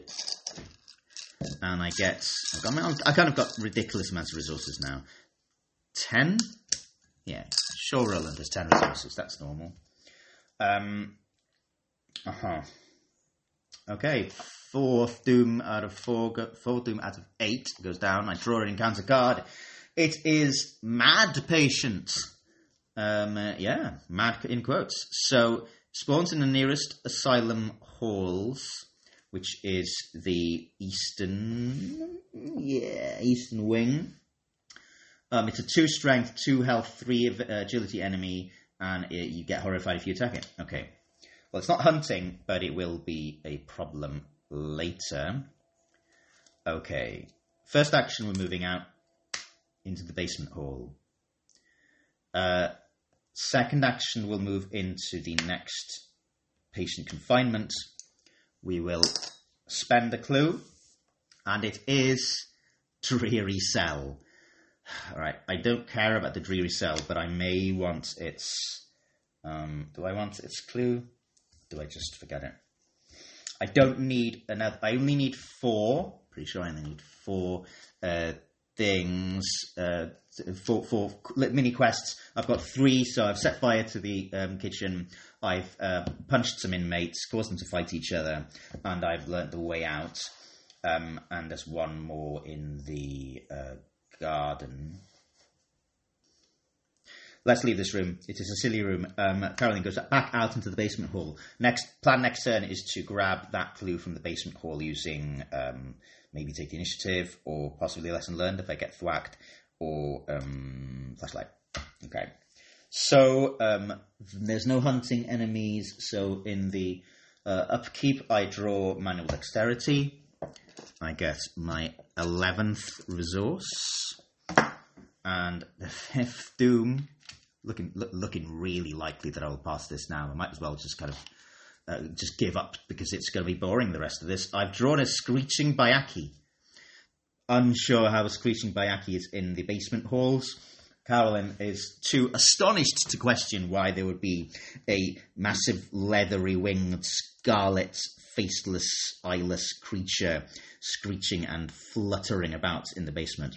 And I get. I, got, I kind of got ridiculous amounts of resources now. 10? Yeah, sure, Roland has 10 resources. That's normal. Um, uh huh. Okay, fourth doom out of four, go, fourth doom out of eight goes down. I draw an encounter card. It is Mad Patient. Um, uh, yeah, mad in quotes. So spawns in the nearest asylum halls, which is the eastern, yeah, eastern wing. Um, it's a two strength, two health, three uh, agility enemy, and it, you get horrified if you attack it. Okay. Well, it's not hunting, but it will be a problem later. Okay. First action, we're moving out into the basement hall. Uh, second action, we'll move into the next patient confinement. We will spend a clue, and it is Dreary Cell. All right, I don't care about the Dreary Cell, but I may want its. Um, do I want its clue? Do I just forget it? I don't need another. I only need four. Pretty sure I only need four uh, things. Uh, for for mini quests. I've got three, so I've set fire to the um, kitchen. I've uh, punched some inmates, caused them to fight each other, and I've learnt the way out. Um, and there's one more in the uh, garden. let's leave this room. It is a silly room. Um, Caroline goes back out into the basement hall. Next plan next turn is to grab that clue from the basement hall using um, maybe take the initiative or possibly a lesson learned if I get thwacked or um, flashlight. Okay. So um, there's no hunting enemies. So in the uh, upkeep, I draw manual dexterity. I get my eleventh resource, and the fifth doom. Looking look, looking really likely that I will pass this now. I might as well just kind of uh, just give up because it's going to be boring the rest of this. I've drawn a screeching Byakhee. Unsure how a screeching Byakhee is in the basement halls. Carolyn is too astonished to question why there would be a massive leathery winged scarlet faceless eyeless creature screeching and fluttering about in the basement.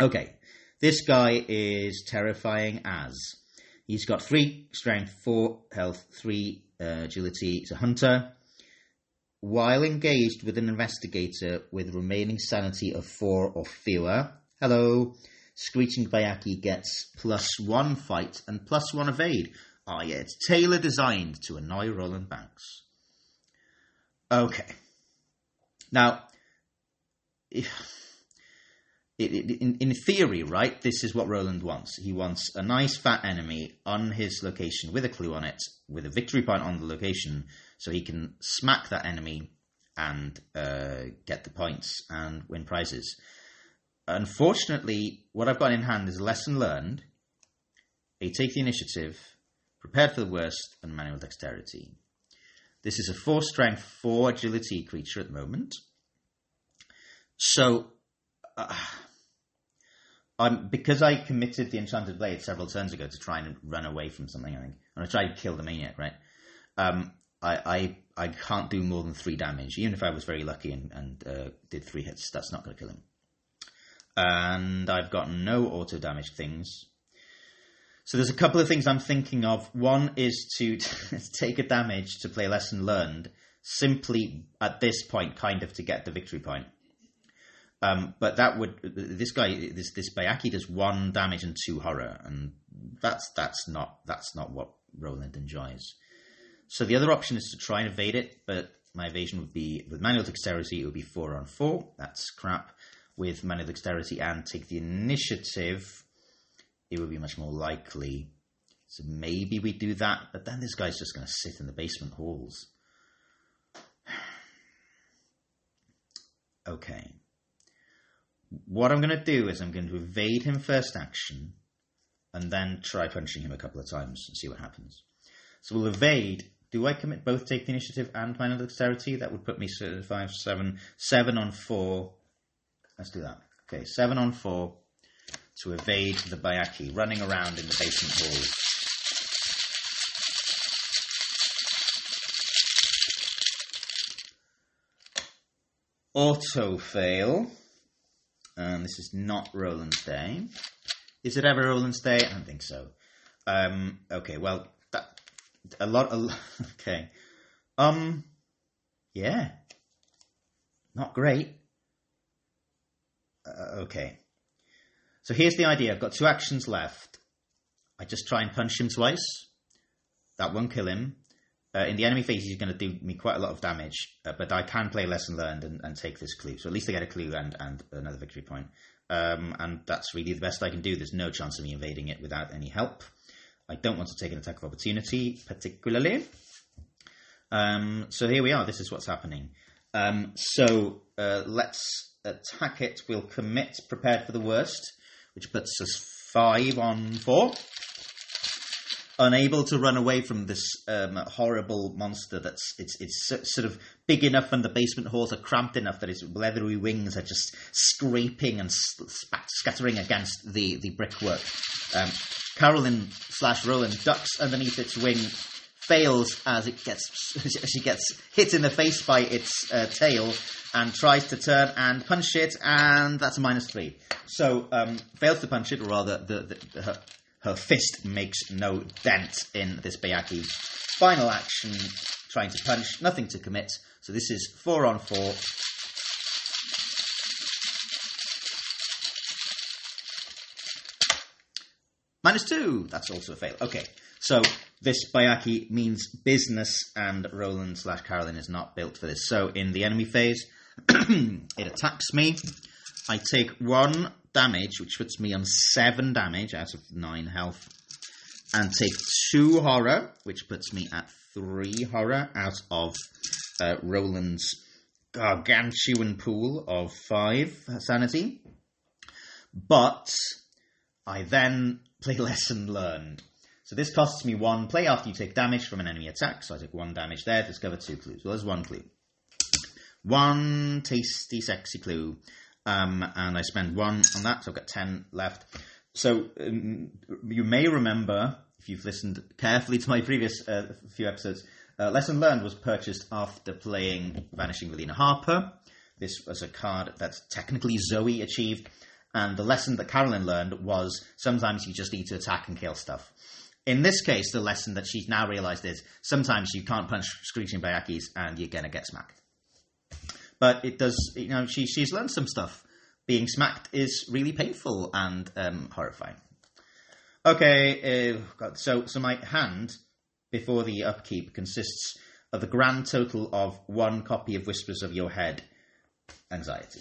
Okay, this guy is terrifying as he's got three strength, four health, three uh, agility. He's a hunter. While engaged with an investigator with remaining sanity of four or fewer, hello, Screeching Byakhee gets plus one fight and plus one evade. Ah, yeah, it's tailor designed to annoy Roland Banks. Okay. Now, if, in, in theory, right, this is what Roland wants. He wants a nice fat enemy on his location with a clue on it, with a victory point on the location, so he can smack that enemy and uh, get the points and win prizes. Unfortunately, what I've got in hand is a lesson learned, a take the initiative, prepared for the worst, and manual dexterity. This is a four strength, four agility creature at the moment. So, uh, I'm because I committed the enchanted blade several turns ago to try and run away from something. I think, and I tried to kill the maniac. Right, um, I, I I can't do more than three damage, even if I was very lucky and, and uh, did three hits. That's not going to kill him and I've got no auto damage things. So there's a couple of things I'm thinking of. One is to take a damage to play lesson learned, simply at this point, kind of to get the victory point. Um, but that would this guy this this Byakhee does one damage and two horror, and that's that's not that's not what Roland enjoys. So the other option is to try and evade it, but my evasion would be with manual dexterity. It would be four on four. That's crap with manual dexterity and take the initiative, it would be much more likely. So maybe we do that, but then this guy's just going to sit in the basement halls. okay. What I'm going to do is I'm going to evade him first action and then try punching him a couple of times and see what happens. So we'll evade. Do I commit both take the initiative and manual dexterity? That would put me five, seven, seven on four, Let's do that. Okay, seven on four to evade the Byakhee running around in the basement hall. Auto fail. And this is not Roland's day. Is it ever Roland's day? I don't think so. Um, okay, well, that, a lot. Okay, um, yeah, not great. Uh, okay. So here's the idea. I've got two actions left. I just try and punch him twice. That won't kill him. Uh, in the enemy phase, he's going to do me quite a lot of damage, uh, but I can play lesson learned and, and, take this clue. So at least I get a clue and, and another victory point. Um, and that's really the best I can do. There's no chance of me invading it without any help. I don't want to take an attack of opportunity, particularly. Um, so here we are. This is what's happening. Um, so uh, let's attack it, we'll commit prepared for the worst, which puts us five on four. Unable to run away from this um, horrible monster that's it's it's sort of big enough and the basement halls are cramped enough that its leathery wings are just scraping and scattering against the, the brickwork. Um, Carolyn slash Roland ducks underneath its wing, fails as it gets she gets hit in the face by its uh, tail, and tries to turn and punch it, and that's a minus three. So um, fails to punch it, or rather, the, the, her, her fist makes no dent in this Byakhee. Final action, trying to punch, nothing to commit. So this is four on four. Minus two. That's also a fail. Okay. So this Byakhee means business, and Roland slash Carolyn is not built for this. So in the enemy phase, it attacks me. I take one damage, which puts me on seven damage out of nine health, and take two horror, which puts me at three horror out of uh, Roland's gargantuan pool of five sanity. But I then play lesson learned. So this costs me one play after you take damage from an enemy attack. So I take one damage there, discover two clues. Well, there's one clue. One tasty, sexy clue. Um, and I spend one on that, so I've got ten left. So um, you may remember, if you've listened carefully to my previous uh, few episodes, uh, Lesson Learned was purchased after playing Vanishing of Elina Harper. This was a card that technically Zoe achieved, and the lesson that Carolyn learned was sometimes you just need to attack and kill stuff. In this case, the lesson that she's now realized is sometimes you can't punch screeching byakhees and you're gonna get smacked. But it does, you know, she, she's learned some stuff. Being smacked is really painful and um, horrifying. Okay, uh, God, so so my hand before the upkeep consists of the grand total of one copy of Whispers of Your Head, anxiety.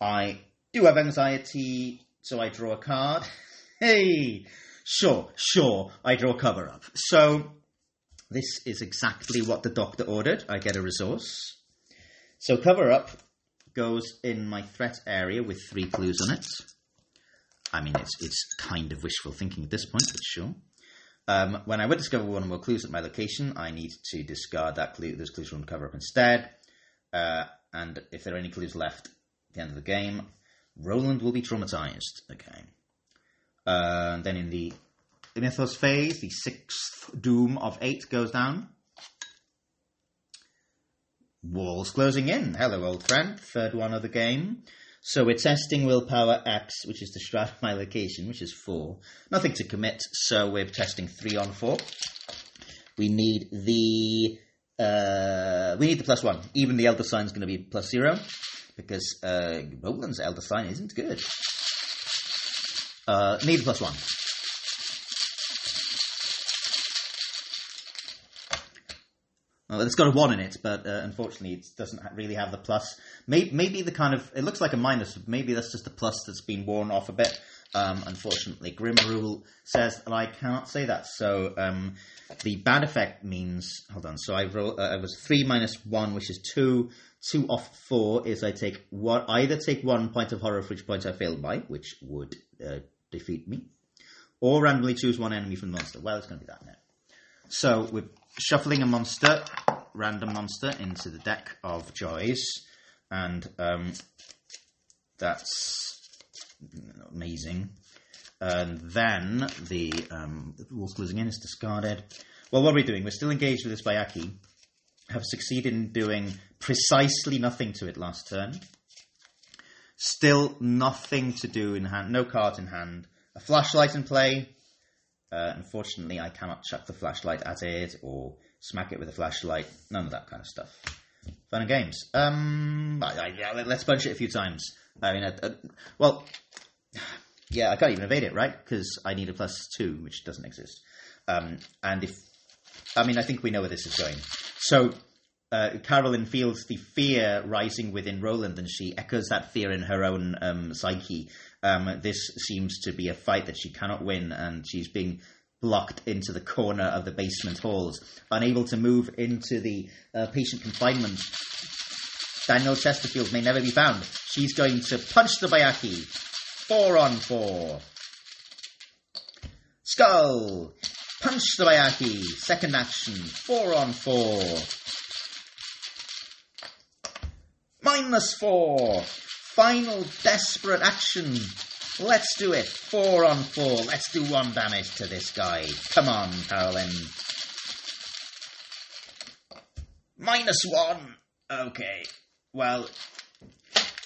I do have anxiety, so I draw a card. Hey, sure, sure, I draw cover up. So this is exactly what the doctor ordered. I get a resource. So cover up goes in my threat area with three clues on it. I mean, it's it's kind of wishful thinking at this point, but sure. Um, when I would discover one or more clues at my location, I need to discard that clue, those clues from cover up instead. Uh, and if there are any clues left at the end of the game, Roland will be traumatized. Okay. And then in the Mythos phase, the sixth doom of eight goes down. Walls closing in. Hello, old friend. Third one of the game. So we're testing willpower X, which is the strat my location, which is four. Nothing to commit, so we're testing three on four. We need the uh, we need the plus one. Even the elder sign is going to be plus zero because uh, Roland's elder sign isn't good. Uh, need plus one. Well, it's got a one in it, but uh, unfortunately, it doesn't really have the plus. Maybe, maybe the kind of it looks like a minus. Maybe that's just a plus that's been worn off a bit. Um, unfortunately, Grim Rule says that I cannot say that. So um, the bad effect means hold on. So I roll. Uh, it was three minus one, which is two. Two off four is I take one. Either take one point of horror for each point I failed by, which would uh, defeat me, or randomly choose one enemy from the monster. Well, it's going to be that now. So we're shuffling a monster, random monster, into the deck of joys, and um, that's amazing. And then the um, rules closing in is discarded. Well, what are we doing? We're still engaged with this Byakhee. Have succeeded in doing precisely nothing to it last turn. Still nothing to do in hand. No cards in hand. A flashlight in play. Uh, unfortunately, I cannot chuck the flashlight at it or smack it with a flashlight. None of that kind of stuff. Fun and games. Um, I, I, let- let's bunch it a few times. I mean, uh, uh, well, yeah, I can't even evade it, right? Because I need a plus two, which doesn't exist. Um, and if, I mean, I think we know where this is going. So, uh, Carolyn feels the fear rising within Roland, and she echoes that fear in her own um, psyche. Um, this seems to be a fight that she cannot win, and she's being blocked into the corner of the basement halls, unable to move into the uh, patient confinement. Daniel Chesterfield may never be found. She's going to punch the Byakhee. Four on four. Skull. Punch the Byakhee. Second action. Four on four. Minus four. Final desperate action. Let's do it. Four on four. Let's do one damage to this guy. Come on, Carolyn. Minus one. Okay. Well,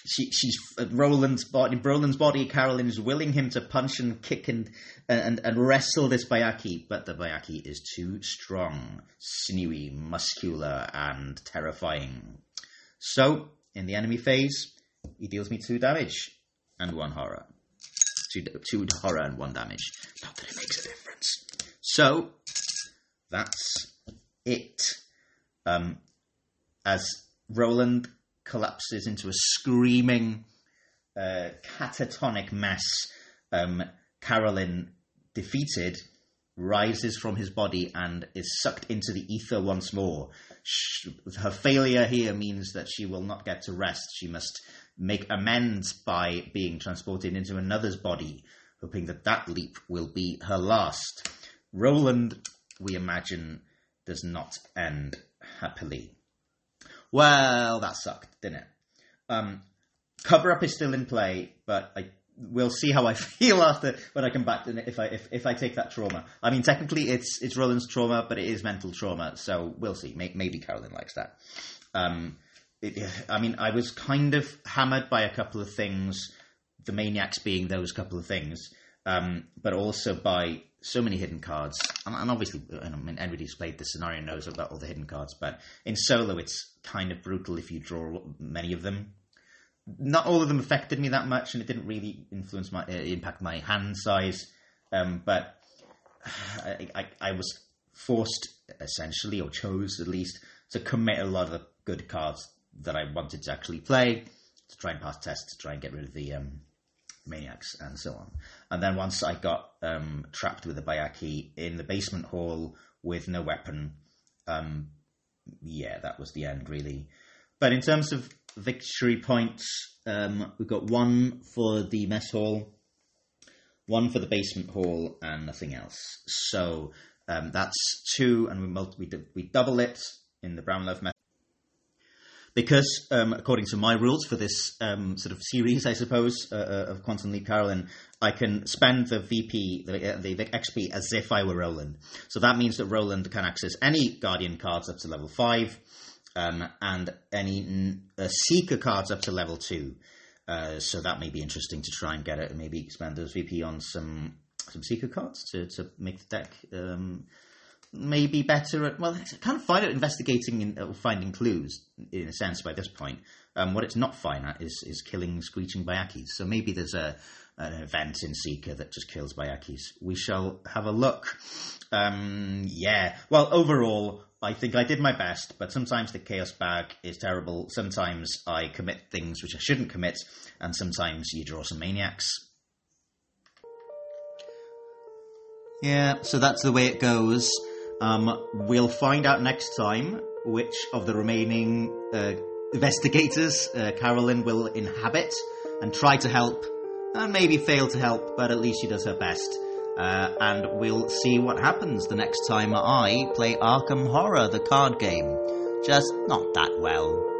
she, she's uh, Roland's body. Roland's body. Carolyn is willing him to punch and kick and and and wrestle this Byakhee, but the Byakhee is too strong, sinewy, muscular, and terrifying. So, in the enemy phase, he deals me two damage and one horror. Two, two horror and one damage. Not that it makes a difference. So that's it. Um, as Roland collapses into a screaming, uh, catatonic mess, um, Carolyn, defeated, rises from his body and is sucked into the ether once more. Sh- her failure here means that she will not get to rest. She must make amends by being transported into another's body, hoping that that leap will be her last. Roland, we imagine, does not end happily. Well, that sucked, didn't it? Um, cover up is still in play, but I we'll see how I feel after when I come back to if I if, if I take that trauma. I mean, technically it's it's Roland's trauma, but it is mental trauma, so we'll see. Maybe Carolyn likes that. Um, it, I mean, I was kind of hammered by a couple of things, the maniacs being those couple of things, um, but also by so many hidden cards. And, and obviously, I mean, anybody who's played this scenario knows about all the hidden cards, but in solo, it's kind of brutal if you draw many of them not all of them affected me that much, and it didn't really influence my uh, impact my hand size. Um, but I, I, I, was forced, essentially, or chose at least, to commit a lot of the good cards that I wanted to actually play to try and pass tests, to try and get rid of the um, maniacs and so on. And then once I got um, trapped with a Byakhee in the basement hall with no weapon, um, yeah, that was the end, really. But in terms of victory points. Um, we've got one for the mess hall, one for the basement hall, and nothing else. So um, that's two, and we, multi- we, we double it in the Brown Loaf method. Because, um, according to my rules for this um, sort of series, I suppose, uh, uh of Quantum Leap Carolyn, I can spend the VP, the, uh, the XP, as if I were Roland. So that means that Roland can access any Guardian cards up to level 5, um, and any uh, seeker cards up to level two. Uh, so that may be interesting to try and get it, and maybe expand those VP on some some seeker cards to, to make the deck um, maybe better at. Well, I kind of find it investigating and uh, finding clues in a sense by this point. Um, what it's not fine at is is killing screeching Byakhees. So maybe there's a an event in Seeker that just kills Byakhees. We shall have a look. Um, yeah. Well, overall, I think I did my best, but sometimes the chaos bag is terrible. Sometimes I commit things which I shouldn't commit, and sometimes you draw some maniacs. Yeah, so that's the way it goes. Um, we'll find out next time which of the remaining uh, investigators uh, Carolyn will inhabit and try to help, and maybe fail to help, but at least she does her best. Uh, and we'll see what happens the next time I play Arkham Horror, the card game. Just not that well.